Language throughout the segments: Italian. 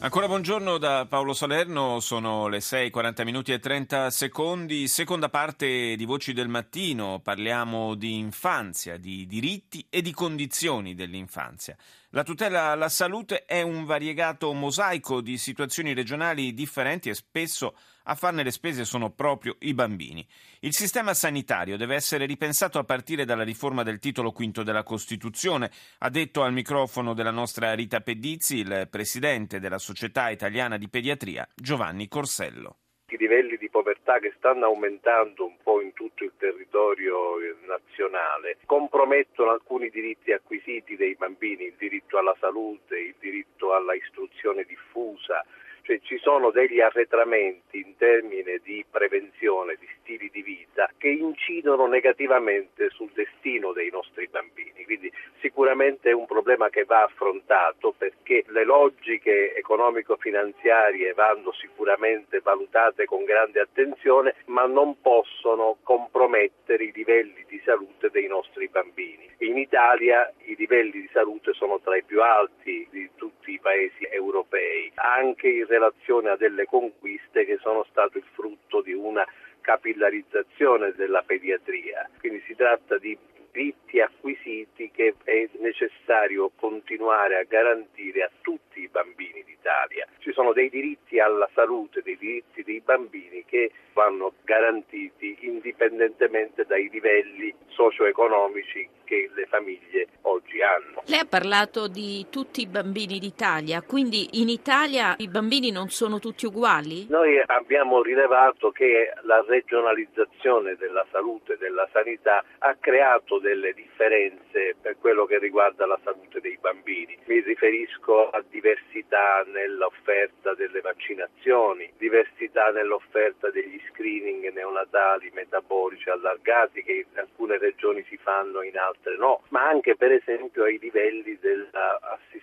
Ancora buongiorno da Paolo Salerno, sono le 6:40 minuti e 30 secondi, seconda parte di Voci del Mattino, parliamo di infanzia, di diritti e di condizioni dell'infanzia. La tutela alla salute è un variegato mosaico di situazioni regionali differenti e spesso a farne le spese sono proprio i bambini. Il sistema sanitario deve essere ripensato a partire dalla riforma del titolo quinto della Costituzione, ha detto al microfono della nostra Rita Pedizzi il presidente della Società Italiana di Pediatria Giovanni Corsello i livelli di povertà che stanno aumentando un po' in tutto il territorio nazionale compromettono alcuni diritti acquisiti dei bambini, il diritto alla salute, il diritto alla istruzione diffusa, cioè ci sono degli arretramenti in termini di prevenzione, di stili di vita che incidono negativamente sul destino dei nostri bambini. Quindi sicuramente è un problema che va affrontato perché le logiche economico-finanziarie vanno sicuramente valutate con grande attenzione, ma non possono compromettere i livelli di salute dei nostri bambini. In Italia i livelli di salute sono tra i più alti di tutti i paesi europei, anche in relazione a delle conquiste che sono state il frutto di una capillarizzazione della pediatria. Quindi si tratta di diritti acquisiti che è necessario continuare a garantire a tutti i bambini d'Italia. Ci sono dei diritti alla salute, dei diritti dei bambini che vanno garantiti indipendentemente dai livelli socio-economici che le famiglie oggi hanno. Lei ha parlato di tutti i bambini d'Italia, quindi in Italia i bambini non sono tutti uguali? Noi abbiamo rilevato che la regionalizzazione della salute e della sanità ha creato delle differenze per quello che riguarda la salute dei bambini. Mi riferisco a diversità nell'offerta delle vaccinazioni, diversità nell'offerta degli screening neonatali metabolici allargati che in alcune regioni si fanno, in altre no, ma anche per esempio ai livelli dell'assistenza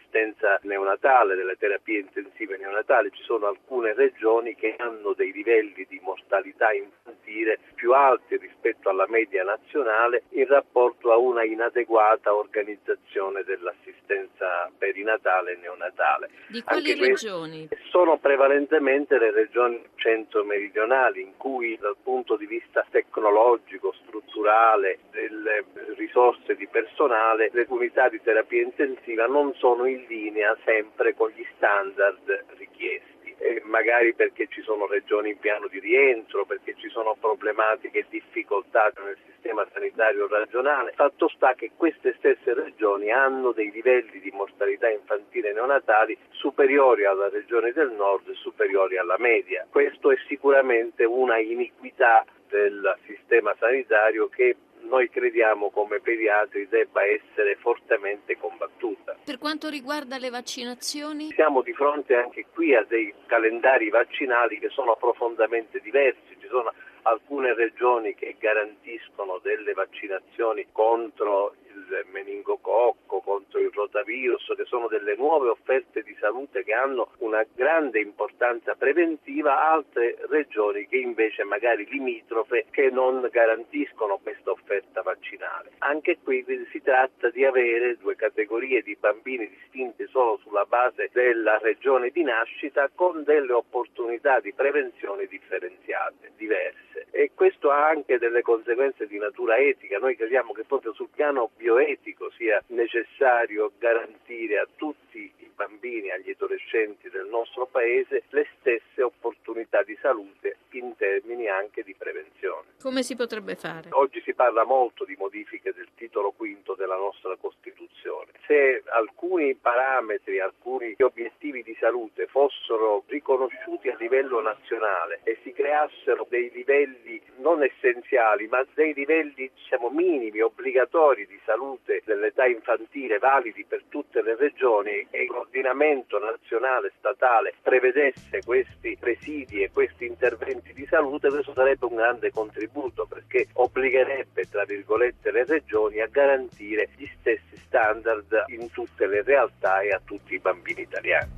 neonatale, delle terapie intensive neonatali. Ci sono alcune regioni che hanno dei livelli di mortalità infantile più alti rispetto alla media nazionale in rapporto a una inadeguata organizzazione dell'assistenza perinatale e neonatale. Di quali anche regioni? Sono prevalentemente le regioni centro-meridionali in cui dal punto di vista tecnologico, strutturale, delle risorse risorse di personale, le unità di terapia intensiva non sono in linea sempre con gli standard richiesti. Eh, magari perché ci sono regioni in piano di rientro, perché ci sono problematiche e difficoltà nel sistema sanitario regionale. Fatto sta che queste stesse regioni hanno dei livelli di mortalità infantile neonatali superiori alla regione del nord e superiori alla media. Questo è sicuramente una iniquità del sistema sanitario che noi crediamo come pediatri debba essere fortemente combattuta. Per quanto riguarda le vaccinazioni? Siamo di fronte anche qui a dei calendari vaccinali che sono profondamente diversi, ci sono alcune regioni che garantiscono delle vaccinazioni contro il meningococco, contro il rotavirus, che sono delle nuove offerte di salute che hanno una grande importanza preventiva, altre regioni che invece magari limitrofe che non garantiscono questa offerta vaccinale. Anche qui si tratta di avere due categorie di bambini distinte solo sulla base della regione di nascita con delle opportunità di prevenzione differenziate, diverse. E questo ha anche delle conseguenze di natura etica. Noi crediamo che proprio sul piano bioetico sia necessario garantire a tutti i bambini, agli adolescenti del nostro Paese le stesse opportunità di salute in termini anche di prevenzione. Come si potrebbe fare? Oggi si parla molto di modifiche del titolo quinto della nostra Costituzione. Se alcuni parametri, alcuni obiettivi di salute fossero riconosciuti a livello nazionale e si creassero dei livelli non essenziali, ma dei livelli diciamo, minimi, obbligatori di salute dell'età infantile validi per tutte le regioni e l'ordinamento nazionale statale prevedesse questi presidi e questi interventi di salute, questo sarebbe un grande contributo perché obbligherebbe, tra virgolette, le regioni a garantire gli stessi standard in tutte le realtà e a tutti i bambini italiani.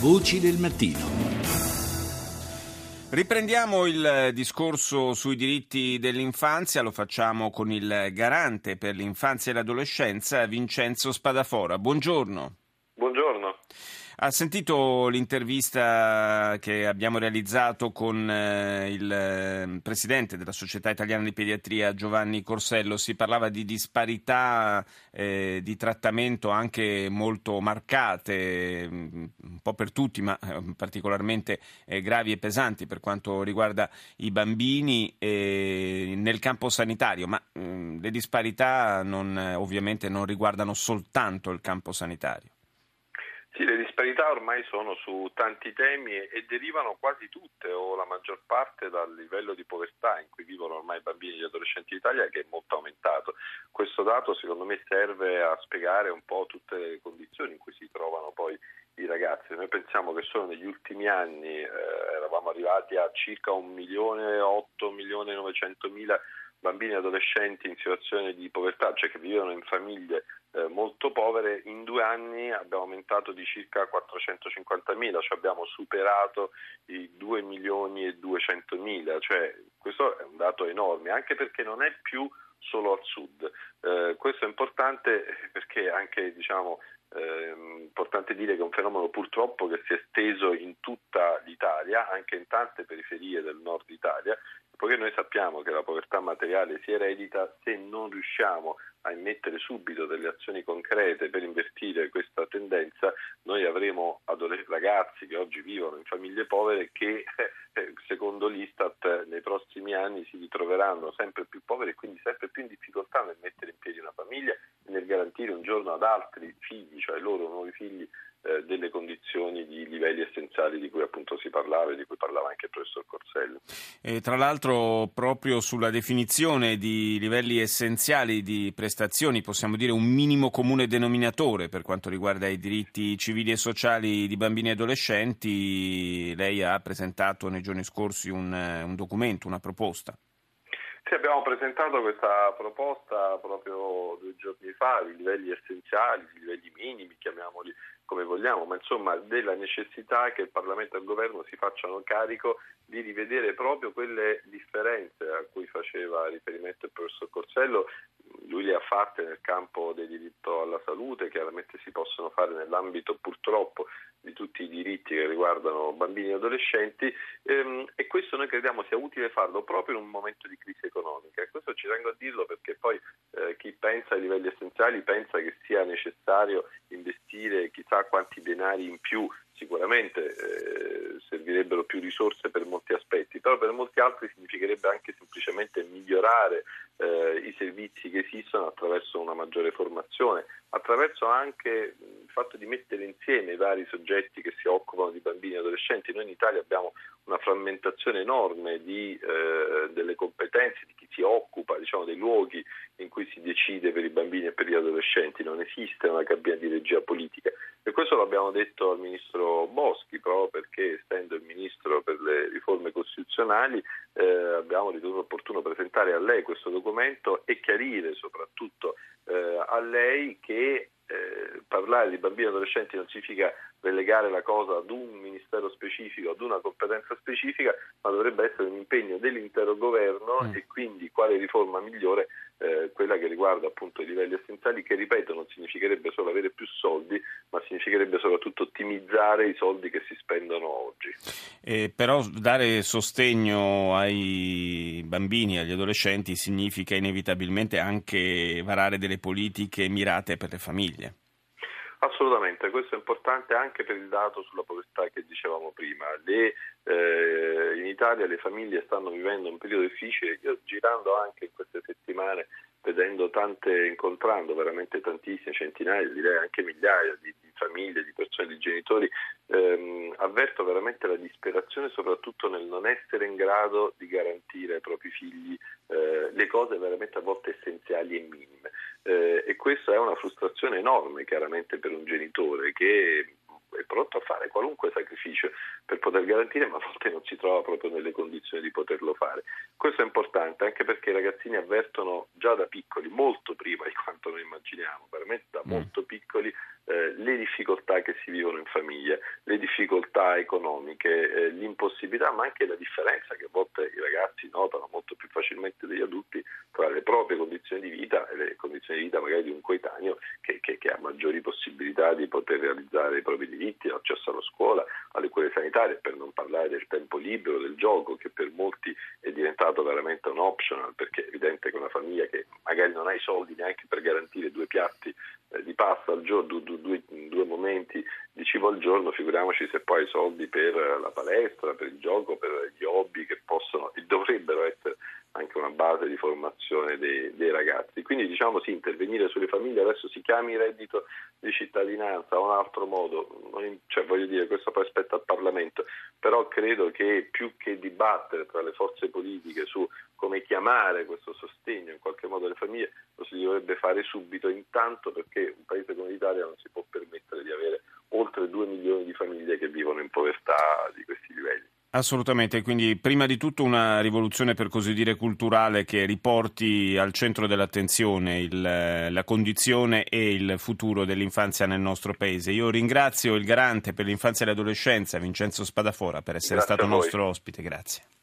Voci del mattino. Riprendiamo il discorso sui diritti dell'infanzia, lo facciamo con il garante per l'infanzia e l'adolescenza, Vincenzo Spadafora. Buongiorno. Buongiorno. Ha sentito l'intervista che abbiamo realizzato con eh, il eh, presidente della Società Italiana di Pediatria Giovanni Corsello, si parlava di disparità eh, di trattamento anche molto marcate, mm, un po' per tutti, ma eh, particolarmente gravi e pesanti per quanto riguarda i bambini nel campo sanitario, ma mh, mm, le disparità non, ovviamente non riguardano soltanto il campo sanitario. Sì, le disparità ormai sono su tanti temi e derivano quasi tutte o la maggior parte dal livello di povertà in cui vivono ormai i bambini e gli adolescenti in Italia che è molto aumentato. Questo dato secondo me serve a spiegare un po' tutte le condizioni in cui si trovano poi i ragazzi. Noi pensiamo che solo negli ultimi anni eh, eravamo arrivati a circa 1 milione 8 milioni 900 mila bambini e adolescenti in situazione di povertà, cioè che vivevano in famiglie eh, molto povere, in due anni abbiamo aumentato di circa 450 mila, cioè abbiamo superato i 2 milioni e 200 mila, cioè questo è un dato enorme, anche perché non è più solo al sud. Eh, questo è importante perché anche diciamo, eh, importante dire che è un fenomeno purtroppo che si è esteso in tutta l'Italia, anche in tante periferie del nord Italia, poiché noi sappiamo che la povertà materiale si eredita, se non riusciamo a immettere subito delle azioni concrete per invertire questa tendenza, noi avremo ragazzi che oggi vivono in famiglie povere che eh, secondo l'Istat nei prossimi anni si ritroveranno sempre più poveri e quindi sempre più in difficoltà nel mettere in piedi una famiglia e nel garantire un giorno ad altri figli, cioè loro nuovi figli, eh, delle condizioni di livelli essenziali di cui appunto si parlava e di cui parlava anche il professor Corsello. E tra l'altro proprio sulla definizione di livelli essenziali di prestazioni possiamo dire un minimo comune denominatore per quanto riguarda i diritti civili e sociali di bambini e adolescenti, lei ha presentato nei giorni scorsi un, un documento, una proposta. Sì, abbiamo presentato questa proposta proprio due giorni fa, i livelli essenziali, i livelli minimi, chiamiamoli come vogliamo, ma insomma della necessità che il Parlamento e il Governo si facciano carico di rivedere proprio quelle differenze a cui faceva riferimento il professor Corsello. Lui le ha fatte nel campo del diritto alla salute, chiaramente si possono fare nell'ambito purtroppo di tutti i diritti che riguardano bambini e adolescenti ehm, e questo noi crediamo sia utile farlo proprio in un momento di crisi economica. E questo ci tengo a dirlo perché poi eh, chi pensa ai livelli essenziali pensa che sia necessario investire chissà quanti denari in più. Sicuramente eh, servirebbero più risorse per molti aspetti, però per molti altri significherebbe anche semplicemente migliorare eh, i servizi che esistono attraverso una maggiore formazione, attraverso anche fatto di mettere insieme i vari soggetti che si occupano di bambini e adolescenti. Noi in Italia abbiamo una frammentazione enorme di, eh, delle competenze di chi si occupa diciamo, dei luoghi in cui si decide per i bambini e per gli adolescenti, non esiste una cabina di regia politica e questo l'abbiamo detto al ministro Boschi proprio perché essendo il ministro per le riforme costituzionali eh, abbiamo ritenuto opportuno presentare a lei questo documento e chiarire soprattutto eh, a lei che eh, parlare di bambini e adolescenti non significa relegare la cosa ad un ministero specifico, ad una competenza specifica, ma dovrebbe essere un impegno dell'intero governo mm. e quindi quale riforma migliore eh, quella che riguarda appunto i livelli essenziali, che ripeto non significherebbe solo avere più soldi, ma significherebbe soprattutto ottimizzare i soldi che si spendono oggi. Eh, però dare sostegno ai bambini, agli adolescenti, significa inevitabilmente anche varare delle politiche mirate per le famiglie. Assolutamente, questo è importante anche per il dato sulla povertà che dicevamo prima. Le, eh, in Italia le famiglie stanno vivendo un periodo difficile, girando anche in queste settimane, vedendo tante, incontrando veramente tantissime, centinaia, direi anche migliaia di, di famiglie, di persone, di genitori, ehm, avverto veramente la disperazione soprattutto nel non essere in grado di garantire ai propri figli eh, le cose veramente a volte essenziali e minime. Eh, e questa è una frustrazione enorme chiaramente per un genitore che è pronto a fare qualunque sacrificio per poter garantire, ma a volte non si trova proprio nelle condizioni di poterlo fare. Questo è importante anche perché i ragazzini avvertono già da piccoli, molto prima di quanto noi immaginiamo, veramente da mm. molto piccoli, eh, le difficoltà che si vivono in famiglia, le difficoltà economiche, eh, l'impossibilità, ma anche la differenza che a volte i ragazzi notano molto più facilmente degli adulti tra le proprie condizioni di vita e le condizioni di vita magari di un coetaneo che, che, che ha maggiori possibilità di poter realizzare i propri diritti, l'accesso alla scuola, alle cure sanitarie, per non parlare del tempo libero, del gioco, che per molti è diventato veramente un optional, perché è evidente che una famiglia che magari non ha i soldi neanche per garantire due piatti di pasta al giorno, due, due, due, momenti di cibo al giorno, figuriamoci se poi hai soldi per la palestra, per il gioco, per gli hobby che possono e dovrebbero essere anche una base di formazione dei, dei, ragazzi. Quindi diciamo sì, intervenire sulle famiglie, adesso si chiami reddito di cittadinanza o un altro modo, cioè voglio dire questo poi aspetta al Parlamento, però credo che più che dibattere tra le forze politiche su come chiamare questo sostegno in qualche modo alle famiglie, lo si dovrebbe fare subito intanto perché un paese come l'Italia non si può permettere di avere oltre 2 milioni di famiglie che vivono in povertà di questi. Assolutamente, quindi prima di tutto una rivoluzione per così dire culturale che riporti al centro dell'attenzione il, la condizione e il futuro dell'infanzia nel nostro paese. Io ringrazio il garante per l'infanzia e l'adolescenza, Vincenzo Spadafora, per essere Grazie stato nostro ospite. Grazie.